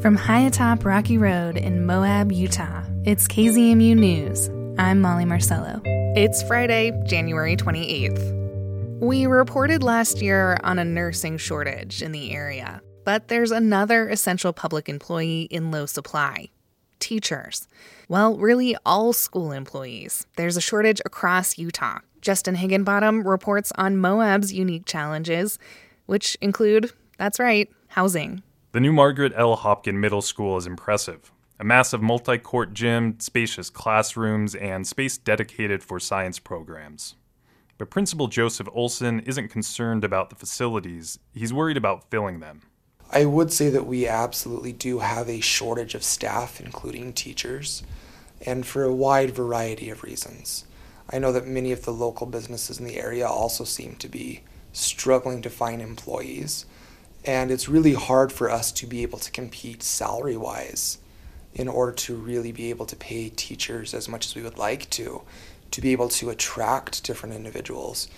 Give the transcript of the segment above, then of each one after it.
From high atop Rocky Road in Moab, Utah, it's KZMU News. I'm Molly Marcello. It's Friday, January 28th. We reported last year on a nursing shortage in the area, but there's another essential public employee in low supply teachers. Well, really, all school employees. There's a shortage across Utah. Justin Higginbottom reports on Moab's unique challenges, which include, that's right, housing. The new Margaret L. Hopkin Middle School is impressive. A massive multi court gym, spacious classrooms, and space dedicated for science programs. But Principal Joseph Olson isn't concerned about the facilities, he's worried about filling them. I would say that we absolutely do have a shortage of staff, including teachers, and for a wide variety of reasons. I know that many of the local businesses in the area also seem to be struggling to find employees. And it's really hard for us to be able to compete salary wise in order to really be able to pay teachers as much as we would like to, to be able to attract different individuals,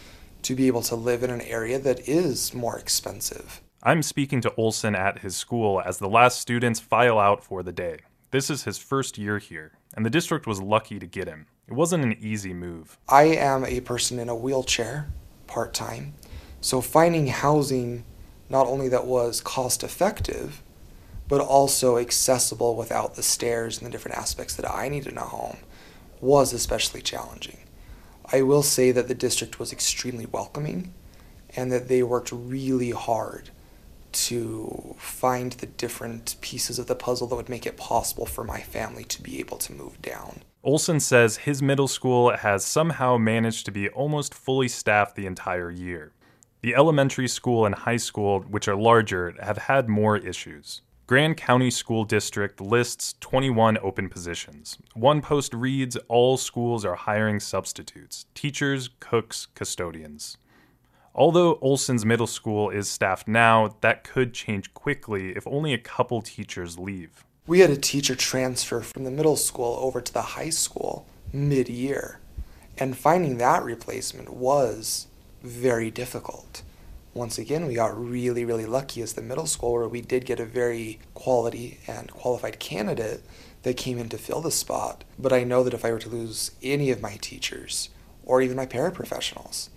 to be able to live in an area that is more expensive. I'm speaking to Olson at his school as the last students file out for the day. This is his first year here, and the district was lucky to get him. It wasn't an easy move. I am a person in a wheelchair part time, so finding housing not only that was cost effective, but also accessible without the stairs and the different aspects that I need in a home was especially challenging. I will say that the district was extremely welcoming and that they worked really hard to find the different pieces of the puzzle that would make it possible for my family to be able to move down. Olson says his middle school has somehow managed to be almost fully staffed the entire year. The elementary school and high school, which are larger, have had more issues. Grand County School District lists 21 open positions. One post reads All schools are hiring substitutes teachers, cooks, custodians. Although Olson's middle school is staffed now, that could change quickly if only a couple teachers leave. We had a teacher transfer from the middle school over to the high school mid year, and finding that replacement was very difficult. Once again, we got really, really lucky as the middle school where we did get a very quality and qualified candidate that came in to fill the spot. But I know that if I were to lose any of my teachers or even my paraprofessionals,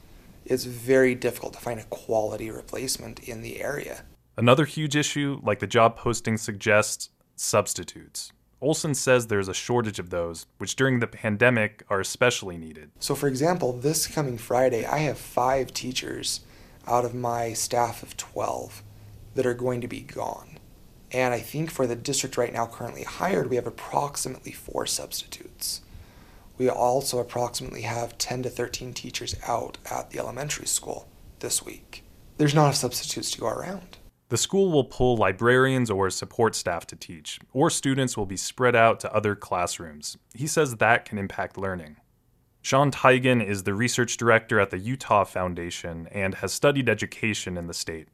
it's very difficult to find a quality replacement in the area. Another huge issue, like the job posting suggests, substitutes. Olson says there's a shortage of those, which during the pandemic are especially needed. So, for example, this coming Friday, I have five teachers out of my staff of 12 that are going to be gone. And I think for the district right now currently hired, we have approximately four substitutes. We also approximately have 10 to 13 teachers out at the elementary school this week. There's not enough substitutes to go around. The school will pull librarians or support staff to teach, or students will be spread out to other classrooms. He says that can impact learning. Shawn Teigen is the research director at the Utah Foundation and has studied education in the state.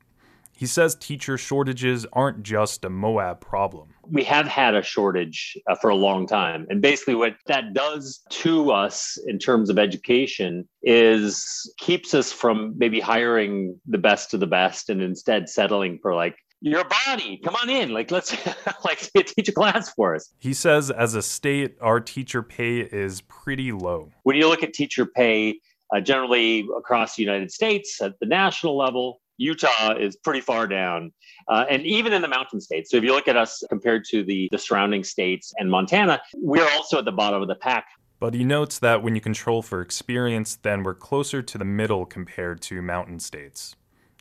He says teacher shortages aren't just a Moab problem. We have had a shortage uh, for a long time. And basically, what that does to us in terms of education is keeps us from maybe hiring the best of the best and instead settling for like your body come on in like let's like teach a class for us he says as a state our teacher pay is pretty low when you look at teacher pay uh, generally across the united states at the national level Utah is pretty far down, uh, and even in the mountain states. So if you look at us compared to the, the surrounding states and Montana, we're also at the bottom of the pack. But he notes that when you control for experience, then we're closer to the middle compared to mountain states.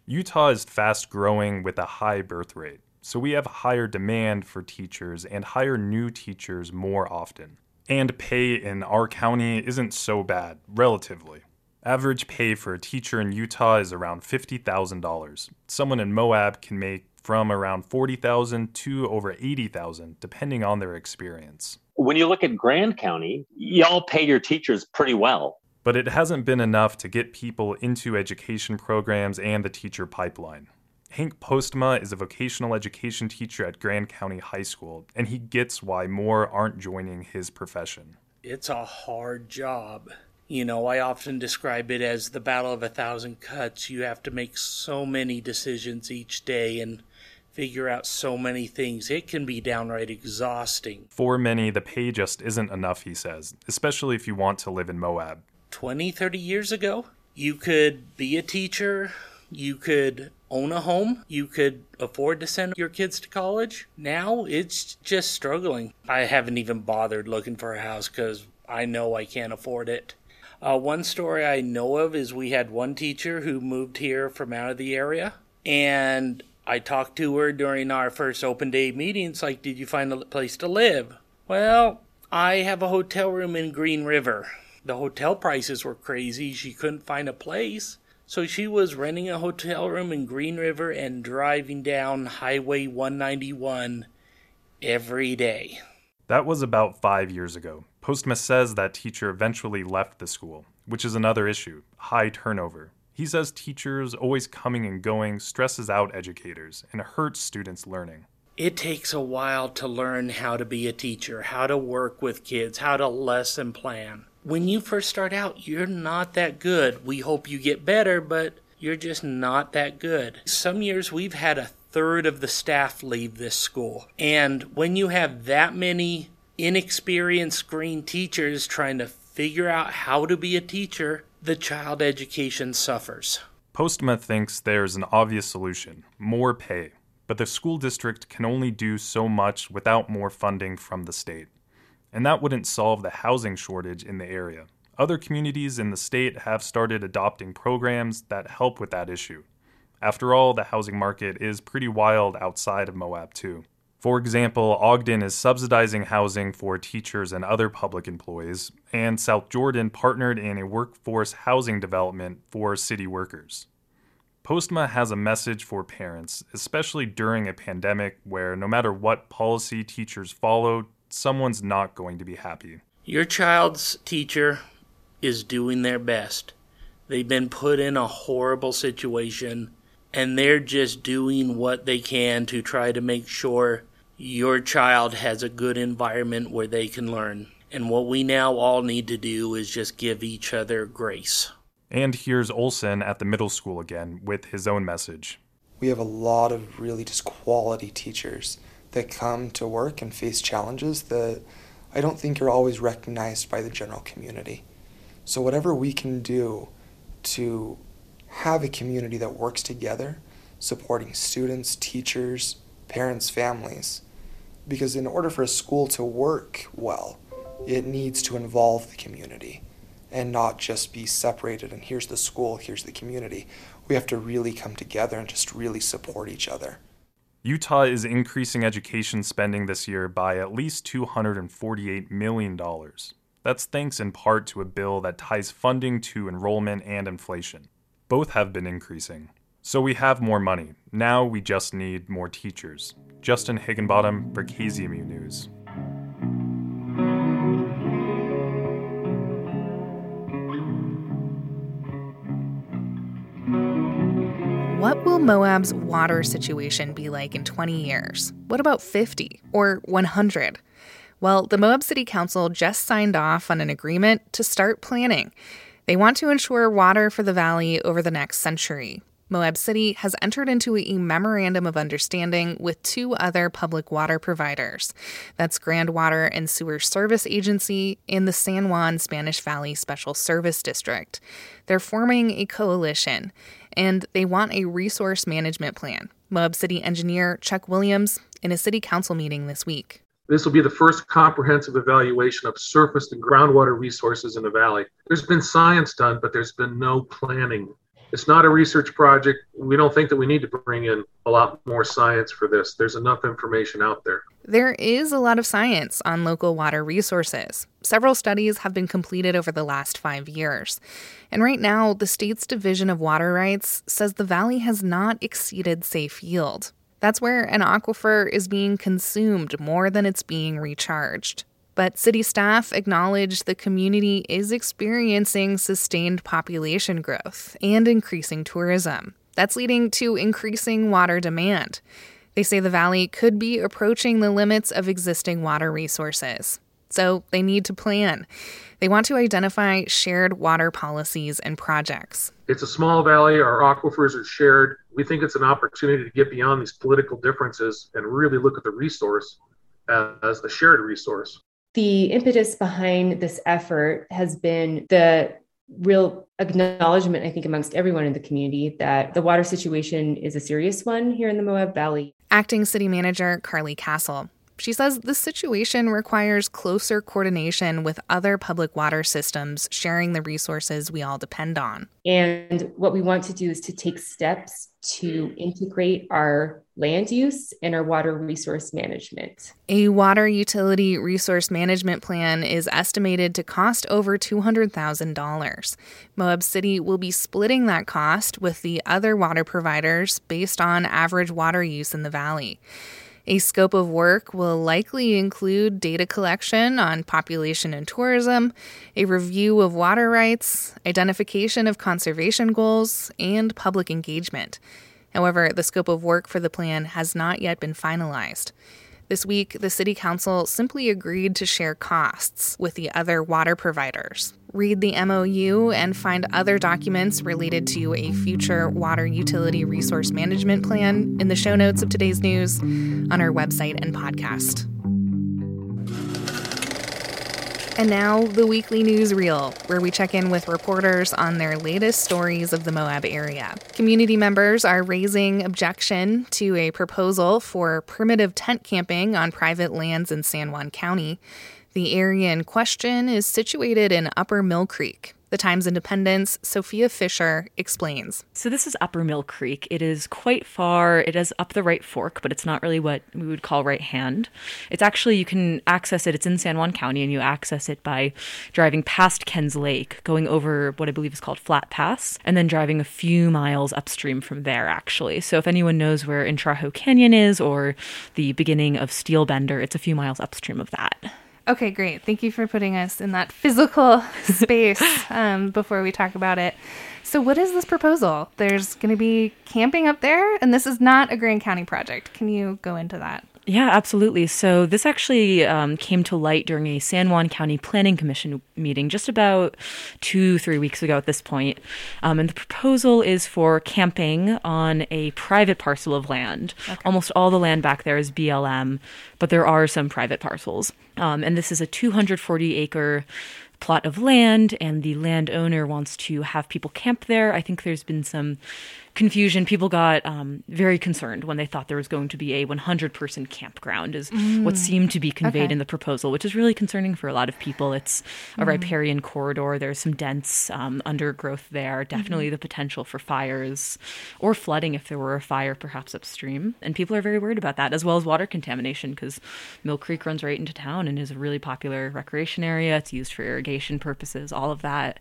Utah is fast growing with a high birth rate, so we have higher demand for teachers and hire new teachers more often. And pay in our county isn't so bad, relatively. Average pay for a teacher in Utah is around $50,000. Someone in Moab can make from around 40,000 to over 80,000 depending on their experience. When you look at Grand County, y'all pay your teachers pretty well. But it hasn't been enough to get people into education programs and the teacher pipeline. Hank Postma is a vocational education teacher at Grand County High School, and he gets why more aren't joining his profession. It's a hard job. You know, I often describe it as the battle of a thousand cuts. You have to make so many decisions each day, and figure out so many things. It can be downright exhausting. For many, the pay just isn't enough, he says, especially if you want to live in Moab. 20, 30 years ago, you could be a teacher, you could own a home, you could afford to send your kids to college. Now it's just struggling. I haven't even bothered looking for a house because I know I can't afford it. Uh, one story I know of is we had one teacher who moved here from out of the area, and I talked to her during our first open day meetings like, Did you find a place to live? Well, I have a hotel room in Green River. The hotel prices were crazy. She couldn't find a place. So she was renting a hotel room in Green River and driving down Highway 191 every day. That was about five years ago. Postma says that teacher eventually left the school, which is another issue high turnover. He says teachers always coming and going stresses out educators and hurts students' learning. It takes a while to learn how to be a teacher, how to work with kids, how to lesson plan when you first start out, you're not that good. We hope you get better, but you're just not that good. Some years we've had a third of the staff leave this school. And when you have that many inexperienced green teachers trying to figure out how to be a teacher, the child education suffers. Postma thinks there's an obvious solution more pay. But the school district can only do so much without more funding from the state and that wouldn't solve the housing shortage in the area. Other communities in the state have started adopting programs that help with that issue. After all, the housing market is pretty wild outside of Moab, too. For example, Ogden is subsidizing housing for teachers and other public employees, and South Jordan partnered in a workforce housing development for city workers. Postma has a message for parents, especially during a pandemic where no matter what policy teachers follow, someone's not going to be happy. Your child's teacher is doing their best. They've been put in a horrible situation and they're just doing what they can to try to make sure your child has a good environment where they can learn. And what we now all need to do is just give each other grace. And here's Olson at the middle school again with his own message. We have a lot of really just quality teachers that come to work and face challenges that I don't think are always recognized by the general community. So, whatever we can do to have a community that works together, supporting students, teachers, parents, families, because in order for a school to work well, it needs to involve the community and not just be separated and here's the school, here's the community. We have to really come together and just really support each other. Utah is increasing education spending this year by at least $248 million. That's thanks in part to a bill that ties funding to enrollment and inflation. Both have been increasing. So we have more money. Now we just need more teachers. Justin Higginbottom KZMU News. What will Moab's water situation be like in 20 years? What about 50 or 100? Well, the Moab City Council just signed off on an agreement to start planning. They want to ensure water for the valley over the next century. Moab City has entered into a memorandum of understanding with two other public water providers. That's Grand Water and Sewer Service Agency and the San Juan Spanish Valley Special Service District. They're forming a coalition and they want a resource management plan. Moab City engineer Chuck Williams in a city council meeting this week. This will be the first comprehensive evaluation of surface and groundwater resources in the valley. There's been science done, but there's been no planning it's not a research project. We don't think that we need to bring in a lot more science for this. There's enough information out there. There is a lot of science on local water resources. Several studies have been completed over the last five years. And right now, the state's Division of Water Rights says the valley has not exceeded safe yield. That's where an aquifer is being consumed more than it's being recharged. But city staff acknowledge the community is experiencing sustained population growth and increasing tourism. That's leading to increasing water demand. They say the valley could be approaching the limits of existing water resources. So they need to plan. They want to identify shared water policies and projects. It's a small valley, our aquifers are shared. We think it's an opportunity to get beyond these political differences and really look at the resource as a shared resource. The impetus behind this effort has been the real acknowledgement, I think, amongst everyone in the community that the water situation is a serious one here in the Moab Valley. Acting City Manager Carly Castle. She says the situation requires closer coordination with other public water systems sharing the resources we all depend on. And what we want to do is to take steps to integrate our land use and our water resource management. A water utility resource management plan is estimated to cost over $200,000. Moab City will be splitting that cost with the other water providers based on average water use in the valley. A scope of work will likely include data collection on population and tourism, a review of water rights, identification of conservation goals, and public engagement. However, the scope of work for the plan has not yet been finalized. This week, the City Council simply agreed to share costs with the other water providers. Read the MOU and find other documents related to a future water utility resource management plan in the show notes of today's news on our website and podcast. And now, the weekly news reel, where we check in with reporters on their latest stories of the Moab area. Community members are raising objection to a proposal for primitive tent camping on private lands in San Juan County. The area in question is situated in Upper Mill Creek, the Times Independent's Sophia Fisher explains. So, this is Upper Mill Creek. It is quite far. It is up the right fork, but it's not really what we would call right hand. It's actually, you can access it. It's in San Juan County, and you access it by driving past Ken's Lake, going over what I believe is called Flat Pass, and then driving a few miles upstream from there, actually. So, if anyone knows where Intrajo Canyon is or the beginning of Steel Bender, it's a few miles upstream of that. Okay, great. Thank you for putting us in that physical space um, before we talk about it. So, what is this proposal? There's going to be camping up there, and this is not a Grand County project. Can you go into that? Yeah, absolutely. So this actually um, came to light during a San Juan County Planning Commission meeting just about two, three weeks ago at this point. Um, and the proposal is for camping on a private parcel of land. Okay. Almost all the land back there is BLM, but there are some private parcels. Um, and this is a 240 acre plot of land and the landowner wants to have people camp there. I think there's been some confusion. People got um, very concerned when they thought there was going to be a 100 person campground, is mm. what seemed to be conveyed okay. in the proposal, which is really concerning for a lot of people. It's a mm. riparian corridor. There's some dense um, undergrowth there. Definitely mm-hmm. the potential for fires or flooding if there were a fire, perhaps upstream. And people are very worried about that, as well as water contamination, because Mill Creek runs right into town and is a really popular recreation area. It's used for irrigation purposes, all of that.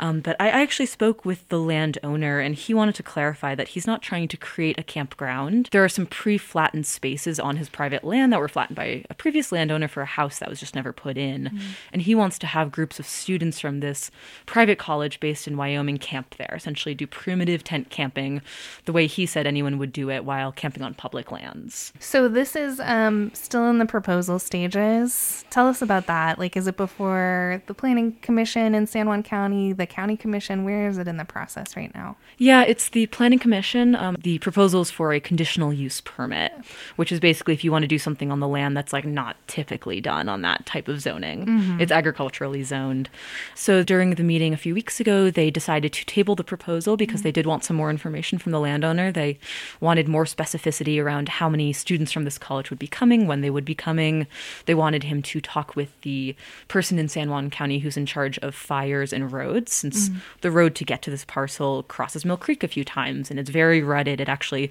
Um, but I actually spoke with the landowner, and he wanted to clarify that he's not trying to create a campground. There are some pre flattened spaces on his private land that were flattened by a previous landowner for a house that was just never put in. Mm-hmm. And he wants to have groups of students from this private college based in Wyoming camp there, essentially do primitive tent camping the way he said anyone would do it while camping on public lands. So this is um, still in the proposal stages. Tell us about that. Like, is it before the Planning Commission in San Juan County, the county commission? Where is it in the process right now? Yeah, it's the planning commission. Um, the proposals for a conditional use permit, which is basically if you want to do something on the land that's like not typically done on that type of zoning. Mm-hmm. It's agriculturally zoned. So during the meeting a few weeks ago, they decided to table the proposal because mm-hmm. they did want some more information from the landowner. They wanted more specificity around how many students from this college would be coming, when they would be coming. They wanted him to talk with the person in San Juan County who's in charge of fires and roads since mm-hmm. the road to get to this parcel crosses Mill Creek a few times and it's very rutted. It actually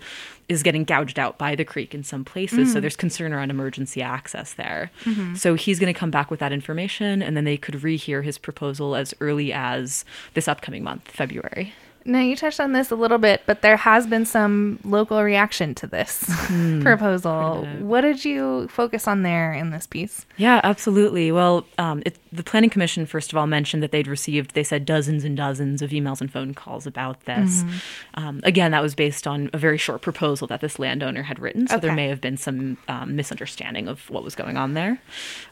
is getting gouged out by the creek in some places. Mm-hmm. So mm. there's concern around emergency access there. Mm-hmm. So he's going to come back with that information and then they could rehear his proposal as early as this upcoming month, February. Now, you touched on this a little bit, but there has been some local reaction to this Hmm. proposal. What did you focus on there in this piece? Yeah, absolutely. Well, um, it, the Planning Commission, first of all, mentioned that they'd received, they said, dozens and dozens of emails and phone calls about this. Um, again, that was based on a very short proposal that this landowner had written, so there may have been some um, misunderstanding of what was going on there.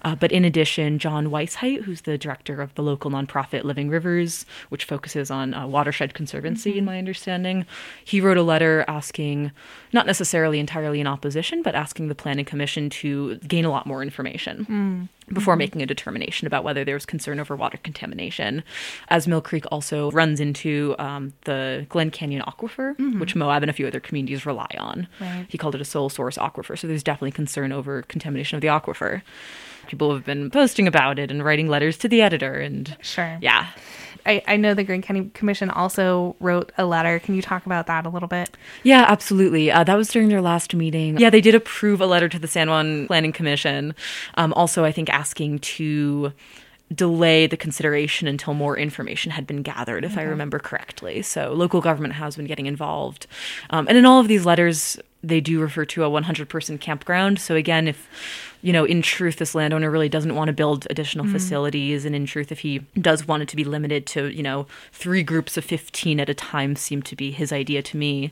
Uh, but in addition, John Weisheit, who's the director of the local nonprofit Living Rivers, which focuses on uh, watershed conservancy, in mm-hmm. my understanding, he wrote a letter asking, not necessarily entirely in opposition, but asking the Planning Commission to gain a lot more information mm-hmm. before making a determination about whether there was concern over water contamination. As Mill Creek also runs into um, the Glen Canyon aquifer, mm-hmm. which Moab and a few other communities rely on. Right. He called it a sole source aquifer, so there's definitely concern over contamination of the aquifer. People have been posting about it and writing letters to the editor, and Sure. yeah, I, I know the Green County Commission also wrote a letter. Can you talk about that a little bit? Yeah, absolutely. Uh, that was during their last meeting. Yeah, they did approve a letter to the San Juan Planning Commission. Um, also, I think asking to delay the consideration until more information had been gathered, if I remember correctly. So local government has been getting involved. Um, and in all of these letters, they do refer to a 100 person campground. So again, if you know, in truth, this landowner really doesn't want to build additional facilities, and in truth, if he does want it to be limited to, you know, three groups of fifteen at a time, seemed to be his idea to me.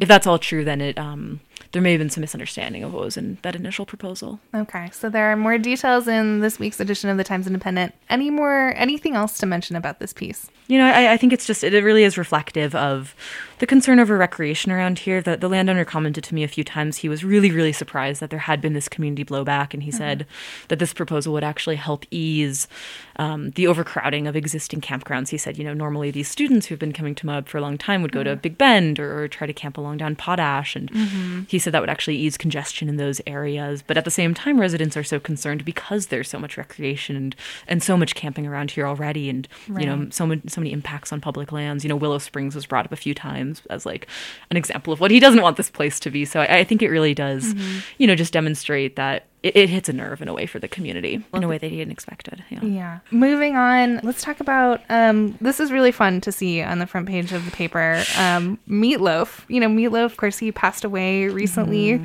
If that's all true, then it um, there may have been some misunderstanding of what was in that initial proposal. Okay, so there are more details in this week's edition of the Times Independent. Any more, anything else to mention about this piece? You know, I, I think it's just it really is reflective of the concern over recreation around here. The, the landowner commented to me a few times he was really, really surprised that there had been this community blowback, and he mm-hmm. said that this proposal would actually help ease um, the overcrowding of existing campgrounds. He said, you know, normally these students who've been coming to Moab for a long time would go to mm-hmm. Big Bend or, or try to camp along down Potash, and mm-hmm. he said that would actually ease congestion in those areas. But at the same time, residents are so concerned because there's so much recreation and, and so much camping around here already, and you know, so many so many impacts on public lands. You know, Willow Springs was brought up a few times as like an example of what he doesn't want this place to be. So I, I think it really does, mm-hmm. you know, just demonstrate that it, it hits a nerve in a way for the community in a way that he didn't expect it. Yeah. Yeah. Moving on, let's talk about um, this is really fun to see on the front page of the paper. Um, Meatloaf. You know, Meatloaf, of course, he passed away recently.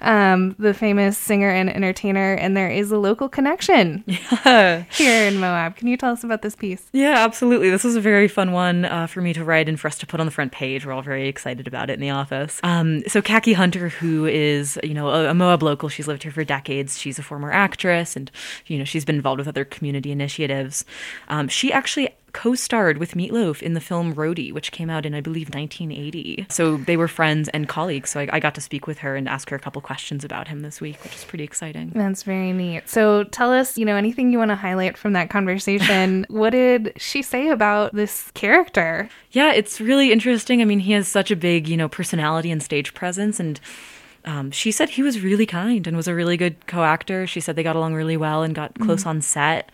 Um, the famous singer and entertainer, and there is a local connection here in Moab. Can you tell us about this piece? Yeah, absolutely. This was a very fun one uh, for me to write and for us to put on the front page. We're all very excited about it in the office. Um, so, Kaki Hunter, who is you know a, a Moab local, she's lived here for decades. She's a former actress, and you know she's been involved with other community initiatives. Um, she actually co-starred with Meatloaf in the film Roadie, which came out in I believe 1980. So they were friends and colleagues. So I, I got to speak with her and ask her a couple questions about him this week, which is pretty exciting. That's very neat. So tell us, you know, anything you want to highlight from that conversation. what did she say about this character? Yeah, it's really interesting. I mean, he has such a big, you know, personality and stage presence and um, she said he was really kind and was a really good co-actor. She said they got along really well and got close on set.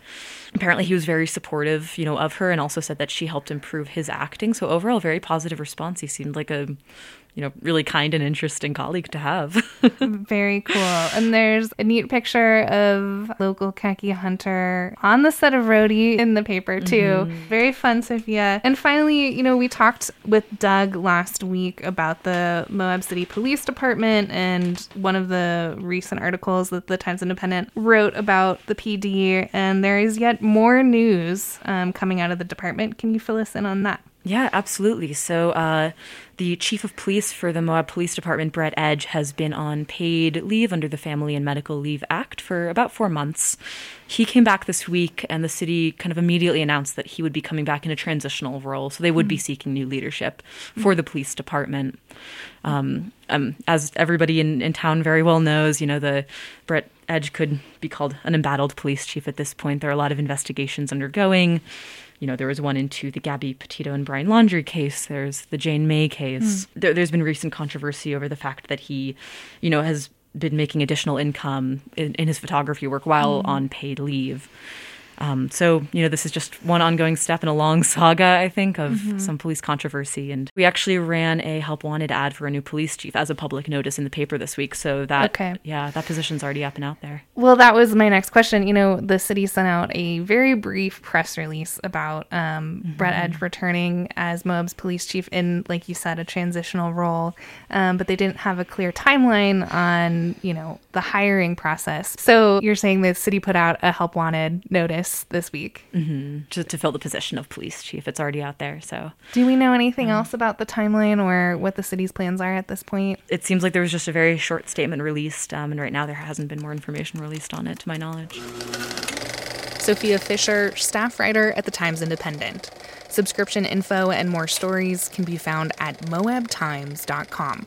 Apparently, he was very supportive, you know, of her, and also said that she helped improve his acting. So overall, very positive response. He seemed like a, you know, really kind and interesting colleague to have. Very cool. And there's a neat picture of local Kaki Hunter on the set of Roadie in the paper too. Mm-hmm. Very fun, Sophia. And finally, you know, we talked with Doug last week about the Moab City Police Department and one of the recent articles that the Times Independent wrote about the PD. And there is yet more news um, coming out of the department. Can you fill us in on that? Yeah, absolutely. So, uh, the chief of police for the Moab Police Department, Brett Edge, has been on paid leave under the Family and Medical Leave Act for about four months. He came back this week, and the city kind of immediately announced that he would be coming back in a transitional role. So, they would be seeking new leadership for the police department. Um, um, as everybody in, in town very well knows, you know, the Brett Edge could be called an embattled police chief at this point. There are a lot of investigations undergoing you know, there was one into the Gabby Petito and Brian Laundrie case. There's the Jane May case. Hmm. There, there's been recent controversy over the fact that he, you know, has been making additional income in, in his photography work while hmm. on paid leave. Um, so, you know, this is just one ongoing step in a long saga, I think, of mm-hmm. some police controversy. And we actually ran a help wanted ad for a new police chief as a public notice in the paper this week. So that, okay. yeah, that position's already up and out there. Well, that was my next question. You know, the city sent out a very brief press release about um, mm-hmm. Brett Edge returning as Moab's police chief in, like you said, a transitional role. Um, but they didn't have a clear timeline on, you know, the hiring process. So you're saying the city put out a help wanted notice this week mm-hmm. to, to fill the position of police chief. It's already out there. So, do we know anything um, else about the timeline or what the city's plans are at this point? It seems like there was just a very short statement released, um, and right now there hasn't been more information released on it, to my knowledge. Sophia Fisher, staff writer at the Times Independent. Subscription info and more stories can be found at moabtimes.com.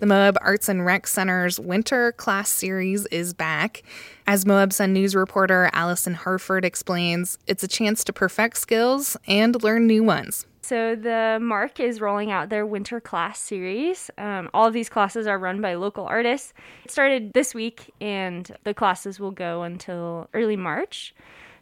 The Moab Arts and Rec Center's winter class series is back. As Moab Sun News reporter Allison Harford explains, it's a chance to perfect skills and learn new ones. So, the MARC is rolling out their winter class series. Um, all of these classes are run by local artists. It started this week, and the classes will go until early March.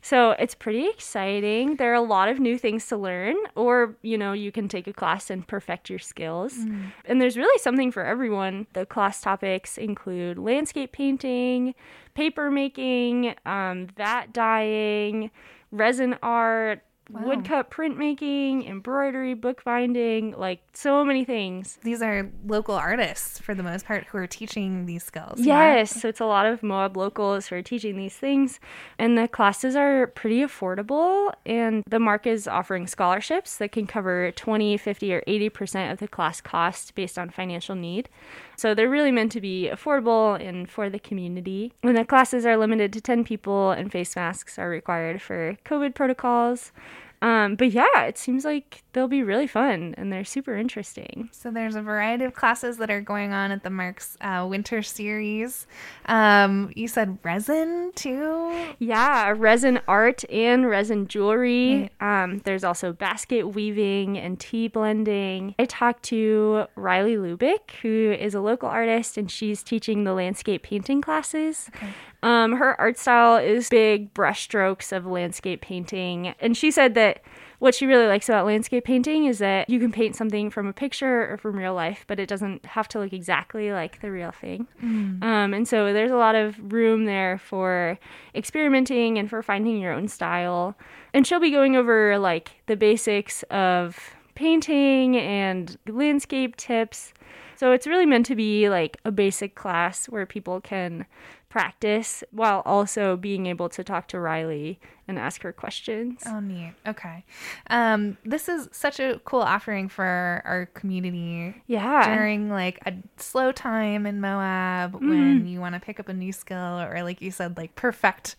So it's pretty exciting. There are a lot of new things to learn, or, you know, you can take a class and perfect your skills. Mm. And there's really something for everyone. The class topics include landscape painting, paper making, um, vat dyeing, resin art, Wow. woodcut printmaking, embroidery, bookbinding, like so many things. These are local artists for the most part who are teaching these skills. Yes, yeah? so it's a lot of Moab locals who are teaching these things. And the classes are pretty affordable. And the MARC is offering scholarships that can cover 20, 50, or 80% of the class cost based on financial need. So they're really meant to be affordable and for the community. And the classes are limited to 10 people, and face masks are required for COVID protocols. Um, but yeah, it seems like they'll be really fun and they're super interesting. So there's a variety of classes that are going on at the MARC's uh, winter series. Um, you said resin too? Yeah, resin art and resin jewelry. Um, there's also basket weaving and tea blending. I talked to Riley Lubick, who is a local artist, and she's teaching the landscape painting classes. Okay. Um, her art style is big brushstrokes of landscape painting. And she said that what she really likes about landscape painting is that you can paint something from a picture or from real life, but it doesn't have to look exactly like the real thing. Mm. Um, and so there's a lot of room there for experimenting and for finding your own style. And she'll be going over like the basics of painting and landscape tips. So it's really meant to be like a basic class where people can practice while also being able to talk to Riley and ask her questions. Oh, neat. Okay. Um, this is such a cool offering for our community. Yeah. During like a slow time in Moab mm. when you want to pick up a new skill or, like you said, like perfect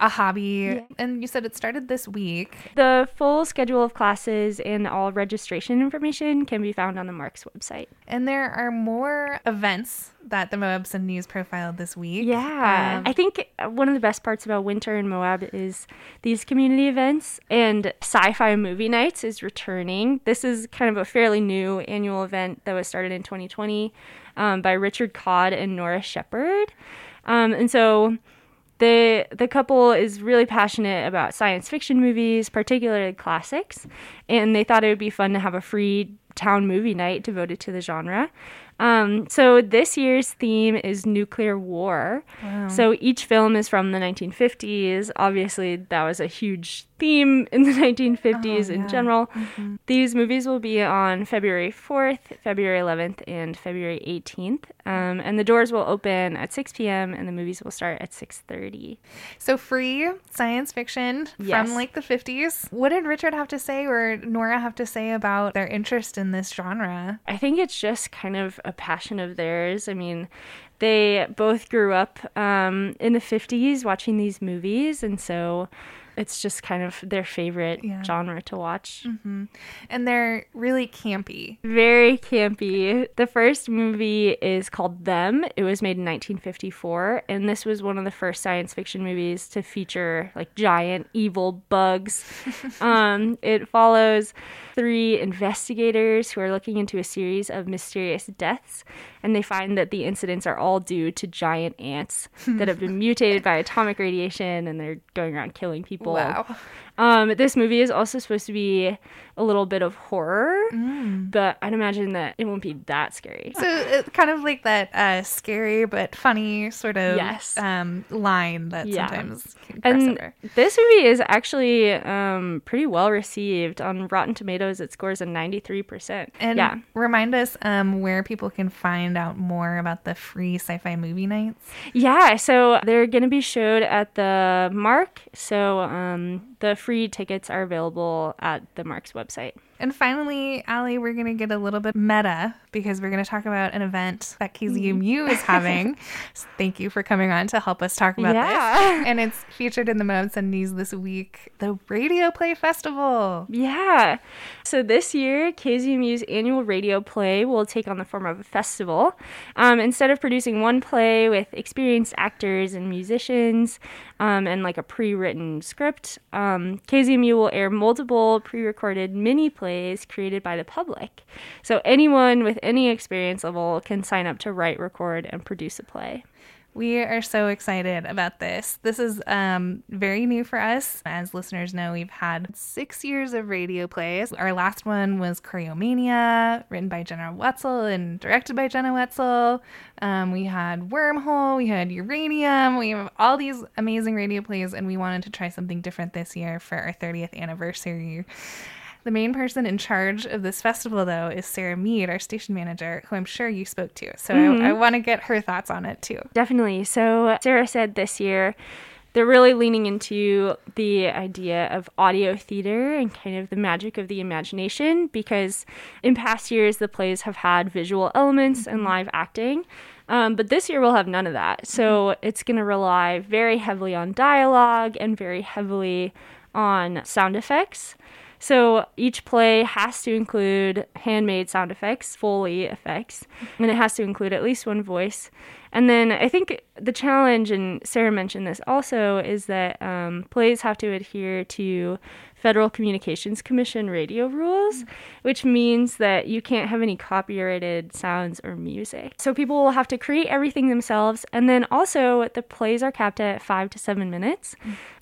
a hobby. Yeah. And you said it started this week. The full schedule of classes and all registration information can be found on the MARC's website. And there are more events that the Moab Sun News profiled this week. Yeah. Um, I think one of the best parts about winter in Moab is these community events. And Sci Fi Movie Nights is returning. This is kind of a fairly new annual event that was started in 2020 um, by Richard Codd and Nora Shepard. Um, and so the the couple is really passionate about science fiction movies, particularly classics, and they thought it would be fun to have a free town movie night devoted to the genre. Um, so this year's theme is nuclear war. Wow. So each film is from the 1950s. Obviously, that was a huge theme in the 1950s oh, in general. Mm-hmm. These movies will be on February 4th, February 11th, and February 18th. Um, and the doors will open at 6 p.m. and the movies will start at 6:30. So free science fiction yes. from like the 50s. What did Richard have to say or Nora have to say about their interest in this genre? I think it's just kind of a passion of theirs. I mean, they both grew up um, in the 50s watching these movies, and so it's just kind of their favorite Yeah. genre to watch. hmm And they're really campy. Very campy. The first movie is called Them. It was made in 1954, and this was one of the first science fiction movies to feature like giant evil bugs. um, it follows three investigators who are looking into a series of mysterious deaths, and they find that the incidents are all due to giant ants that have been mutated by atomic radiation, and they're going around killing people. Wow. Um, this movie is also supposed to be a little bit of horror, but I'd imagine that it won't be that scary. So it's kind of like that uh, scary but funny sort of Yes. um, line that Yeah. sometimes And over. this movie is actually um, pretty well received on Rotten Tomatoes. It scores a ninety-three percent. And yeah, remind us um, where people can find out more about the free sci-fi movie nights. yeah. So they're gonna be showed at the MARC. So um, the free tickets are available at the MARC's website. And finally, Allie, we're going to get a little bit meta because we're going to talk about an event that KZMU is having. So thank you for coming on to help us talk about Yeah. this. And it's featured in the Moab Sun News this week, the Radio Play Festival. Yeah. So this year, KZMU's annual radio play will take on the form of a festival. Um, instead of producing one play with experienced actors and musicians um, and like a pre written script, um, KZMU will air multiple pre recorded mini plays created by the public. So anyone with any experience level can sign up to write, record, and produce a play. We are so excited about this. This is um, very new for us. As listeners know, we've had six years of radio plays. Our last one was Choreomania, written by Jenna Wetzel and directed by Jenna Wetzel. Um, we had Wormhole, we had Uranium. We have all these amazing radio plays, and we wanted to try something different this year for our 30th anniversary. The main person in charge of this festival, though, is Sarah Mead, our station manager, who I'm sure you spoke to. So I, mm-hmm. I want to get her thoughts on it too. Definitely. So, Sarah said this year they're really leaning into the idea of audio theater and kind of the magic of the imagination because in past years the plays have had visual elements and mm-hmm. live acting. Um, but this year we'll have none of that. So mm-hmm. it's going to rely very heavily on dialogue and very heavily on sound effects. So each play has to include handmade sound effects, Foley effects, and it has to include at least one voice. And then I think the challenge, and Sarah mentioned this also, is that um, plays have to adhere to Federal Communications Commission radio rules, which means that you can't have any copyrighted sounds or music. So people will have to create everything themselves. And then also, the plays are capped at five to seven minutes,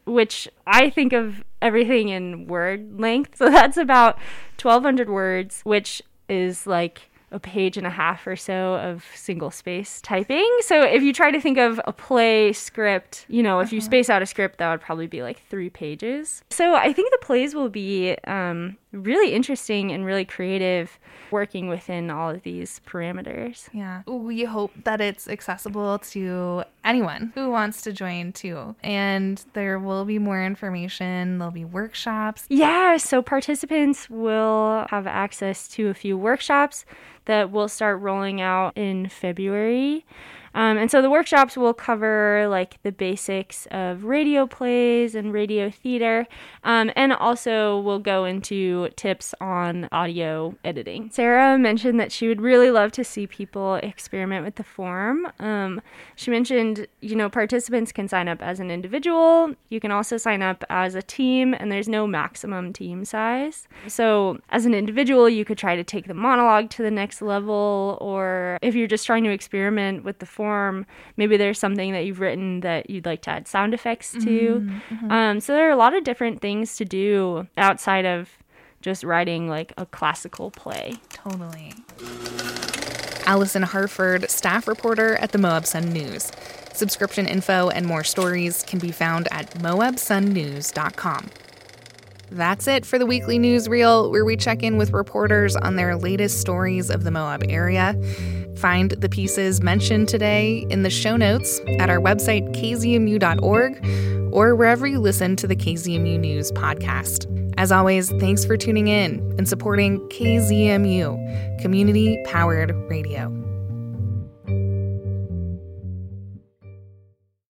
which I think of everything in word length. So that's about 1,200 words, which is like a page and a half or so of single space typing. So if you try to think of a play script, you know, if you space out a script, that would probably be like three pages. So I think the plays will be um, really interesting and really creative working within all of these parameters. Yeah. We hope that it's accessible to anyone who wants to join too. And there will be more information, there'll be workshops. Yeah, so participants will have access to a few workshops that will start rolling out in February. Um, and so the workshops will cover like the basics of radio plays and radio theater, um, and also we'll go into tips on audio editing. Sarah mentioned that she would really love to see people experiment with the form. Um, she mentioned, you know, participants can sign up as an individual. You can also sign up as a team, and there's no maximum team size. So as an individual, you could try to take the monologue to the next level, or if you're just trying to experiment with the form, maybe there's something that you've written that you'd like to add sound effects to. Um, so there are a lot of different things to do outside of just writing like a classical play. Totally. Allison Harford, staff reporter at the Moab Sun News. Subscription info and more stories can be found at moabsunnews.com. That's it for the weekly newsreel, where we check in with reporters on their latest stories of the Moab area. Find the pieces mentioned today in the show notes at our website, kzmu.org, or wherever you listen to the KZMU News podcast. As always, thanks for tuning in and supporting KZMU, community powered radio.